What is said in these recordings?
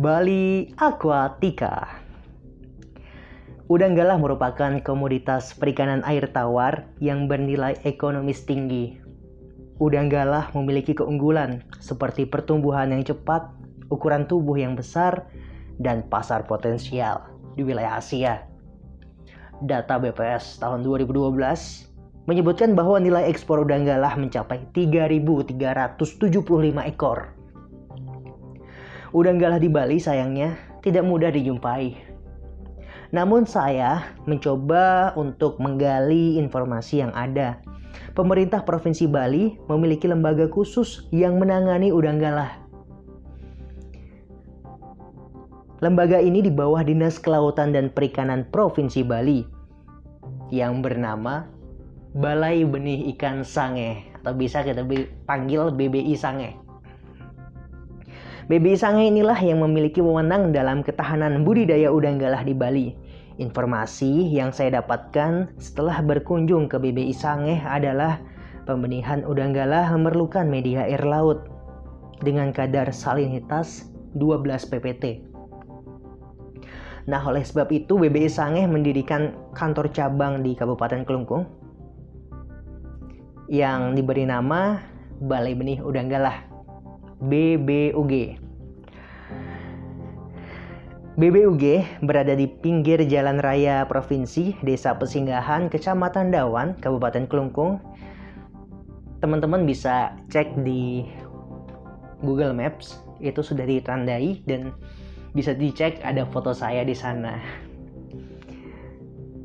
Bali Aquatica Udang galah merupakan komoditas perikanan air tawar yang bernilai ekonomis tinggi. Udang galah memiliki keunggulan seperti pertumbuhan yang cepat, ukuran tubuh yang besar, dan pasar potensial di wilayah Asia. Data BPS tahun 2012 menyebutkan bahwa nilai ekspor udang galah mencapai 3.375 ekor. Udang galah di Bali sayangnya tidak mudah dijumpai namun saya mencoba untuk menggali informasi yang ada. Pemerintah Provinsi Bali memiliki lembaga khusus yang menangani udang galah. Lembaga ini di bawah Dinas Kelautan dan Perikanan Provinsi Bali yang bernama Balai Benih Ikan Sange atau bisa kita panggil BBI Sange. BBI Sange inilah yang memiliki wewenang dalam ketahanan budidaya udang galah di Bali. Informasi yang saya dapatkan setelah berkunjung ke BBI Sange adalah pembenihan udang galah memerlukan media air laut dengan kadar salinitas 12 ppt. Nah, oleh sebab itu BBI Sange mendirikan kantor cabang di Kabupaten Kelungkung yang diberi nama Balai Benih Udang Galah BBUG. BBUG berada di pinggir jalan raya provinsi Desa Pesinggahan, Kecamatan Dawan, Kabupaten Kelungkung. Teman-teman bisa cek di Google Maps, itu sudah ditandai dan bisa dicek ada foto saya di sana.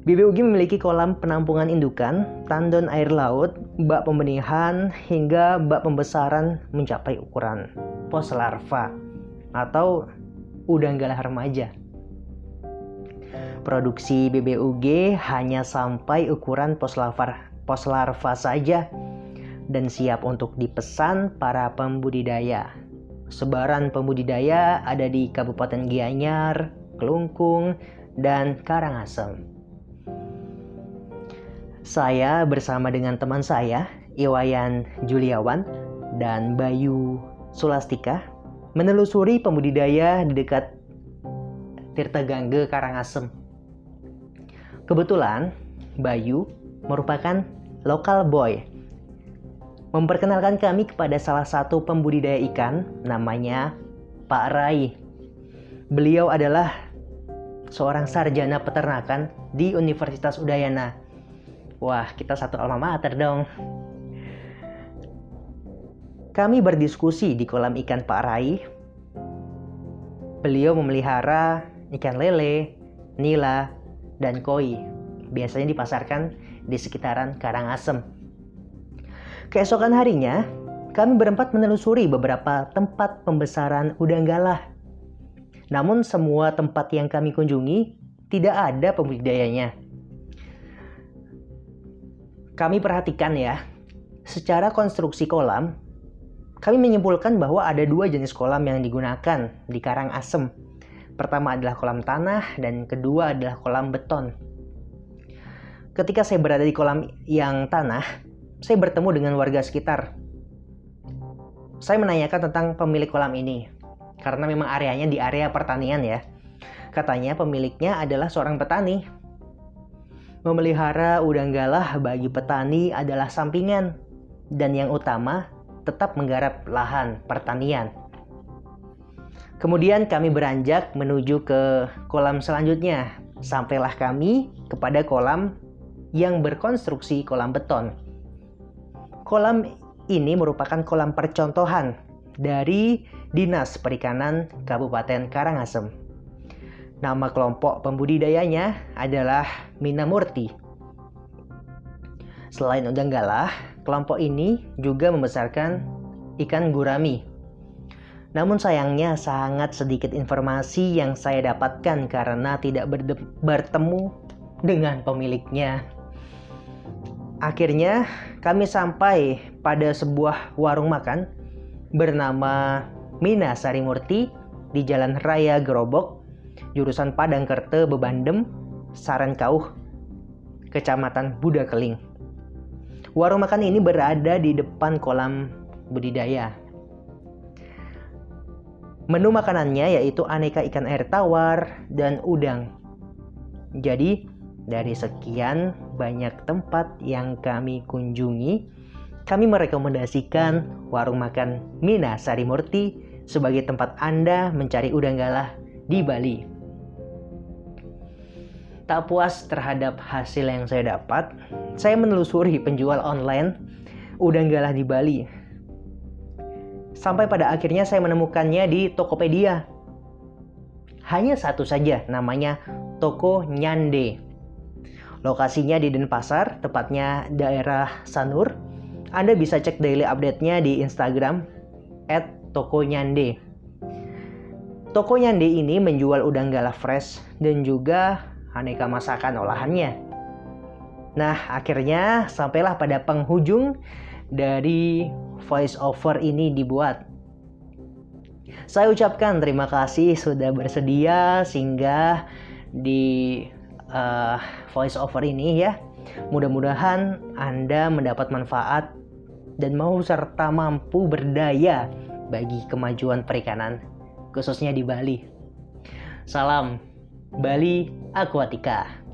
BBUG memiliki kolam penampungan indukan, tandon air laut, bak pembenihan, hingga bak pembesaran mencapai ukuran pos larva atau udang galah remaja. Produksi BBUG hanya sampai ukuran pos larva, pos larva saja dan siap untuk dipesan para pembudidaya. Sebaran pembudidaya ada di Kabupaten Gianyar, Kelungkung, dan Karangasem. Saya bersama dengan teman saya, Iwayan Juliawan dan Bayu Sulastika, menelusuri pembudidaya di dekat Tirta Gangge Karangasem. Kebetulan, Bayu merupakan lokal boy. Memperkenalkan kami kepada salah satu pembudidaya ikan, namanya Pak Rai. Beliau adalah seorang sarjana peternakan di Universitas Udayana Wah, kita satu alma mater dong. Kami berdiskusi di kolam ikan Pak Rai. Beliau memelihara ikan lele, nila, dan koi. Biasanya dipasarkan di sekitaran Karangasem. Keesokan harinya, kami berempat menelusuri beberapa tempat pembesaran udang galah. Namun semua tempat yang kami kunjungi tidak ada pembudidayanya kami perhatikan ya, secara konstruksi kolam, kami menyimpulkan bahwa ada dua jenis kolam yang digunakan di Karang Asem. Pertama adalah kolam tanah dan kedua adalah kolam beton. Ketika saya berada di kolam yang tanah, saya bertemu dengan warga sekitar. Saya menanyakan tentang pemilik kolam ini, karena memang areanya di area pertanian ya. Katanya pemiliknya adalah seorang petani Memelihara udang galah bagi petani adalah sampingan dan yang utama tetap menggarap lahan pertanian. Kemudian kami beranjak menuju ke kolam selanjutnya. Sampailah kami kepada kolam yang berkonstruksi kolam beton. Kolam ini merupakan kolam percontohan dari Dinas Perikanan Kabupaten Karangasem. Nama kelompok pembudidayanya adalah Minamurti. Selain udang galah, kelompok ini juga membesarkan ikan gurami. Namun sayangnya sangat sedikit informasi yang saya dapatkan karena tidak bertemu dengan pemiliknya. Akhirnya kami sampai pada sebuah warung makan bernama Mina Sarimurti di Jalan Raya Gerobok jurusan Padang Kerte Bebandem, Saran Kauh, Kecamatan Buda Keling. Warung makan ini berada di depan kolam budidaya. Menu makanannya yaitu aneka ikan air tawar dan udang. Jadi, dari sekian banyak tempat yang kami kunjungi, kami merekomendasikan warung makan Mina Sarimurti sebagai tempat Anda mencari udang galah di Bali. Tak puas terhadap hasil yang saya dapat, saya menelusuri penjual online udang galah di Bali Sampai pada akhirnya saya menemukannya di Tokopedia. Hanya satu saja, namanya Toko Nyande. Lokasinya di Denpasar, tepatnya daerah Sanur. Anda bisa cek daily update-nya di Instagram at Toko Nyande. Toko Nyande ini menjual udang galah fresh dan juga aneka masakan olahannya. Nah, akhirnya sampailah pada penghujung dari voice over ini dibuat. Saya ucapkan terima kasih sudah bersedia sehingga di uh, voice over ini ya. Mudah-mudahan Anda mendapat manfaat dan mau serta mampu berdaya bagi kemajuan perikanan khususnya di Bali. Salam Bali Aquatica.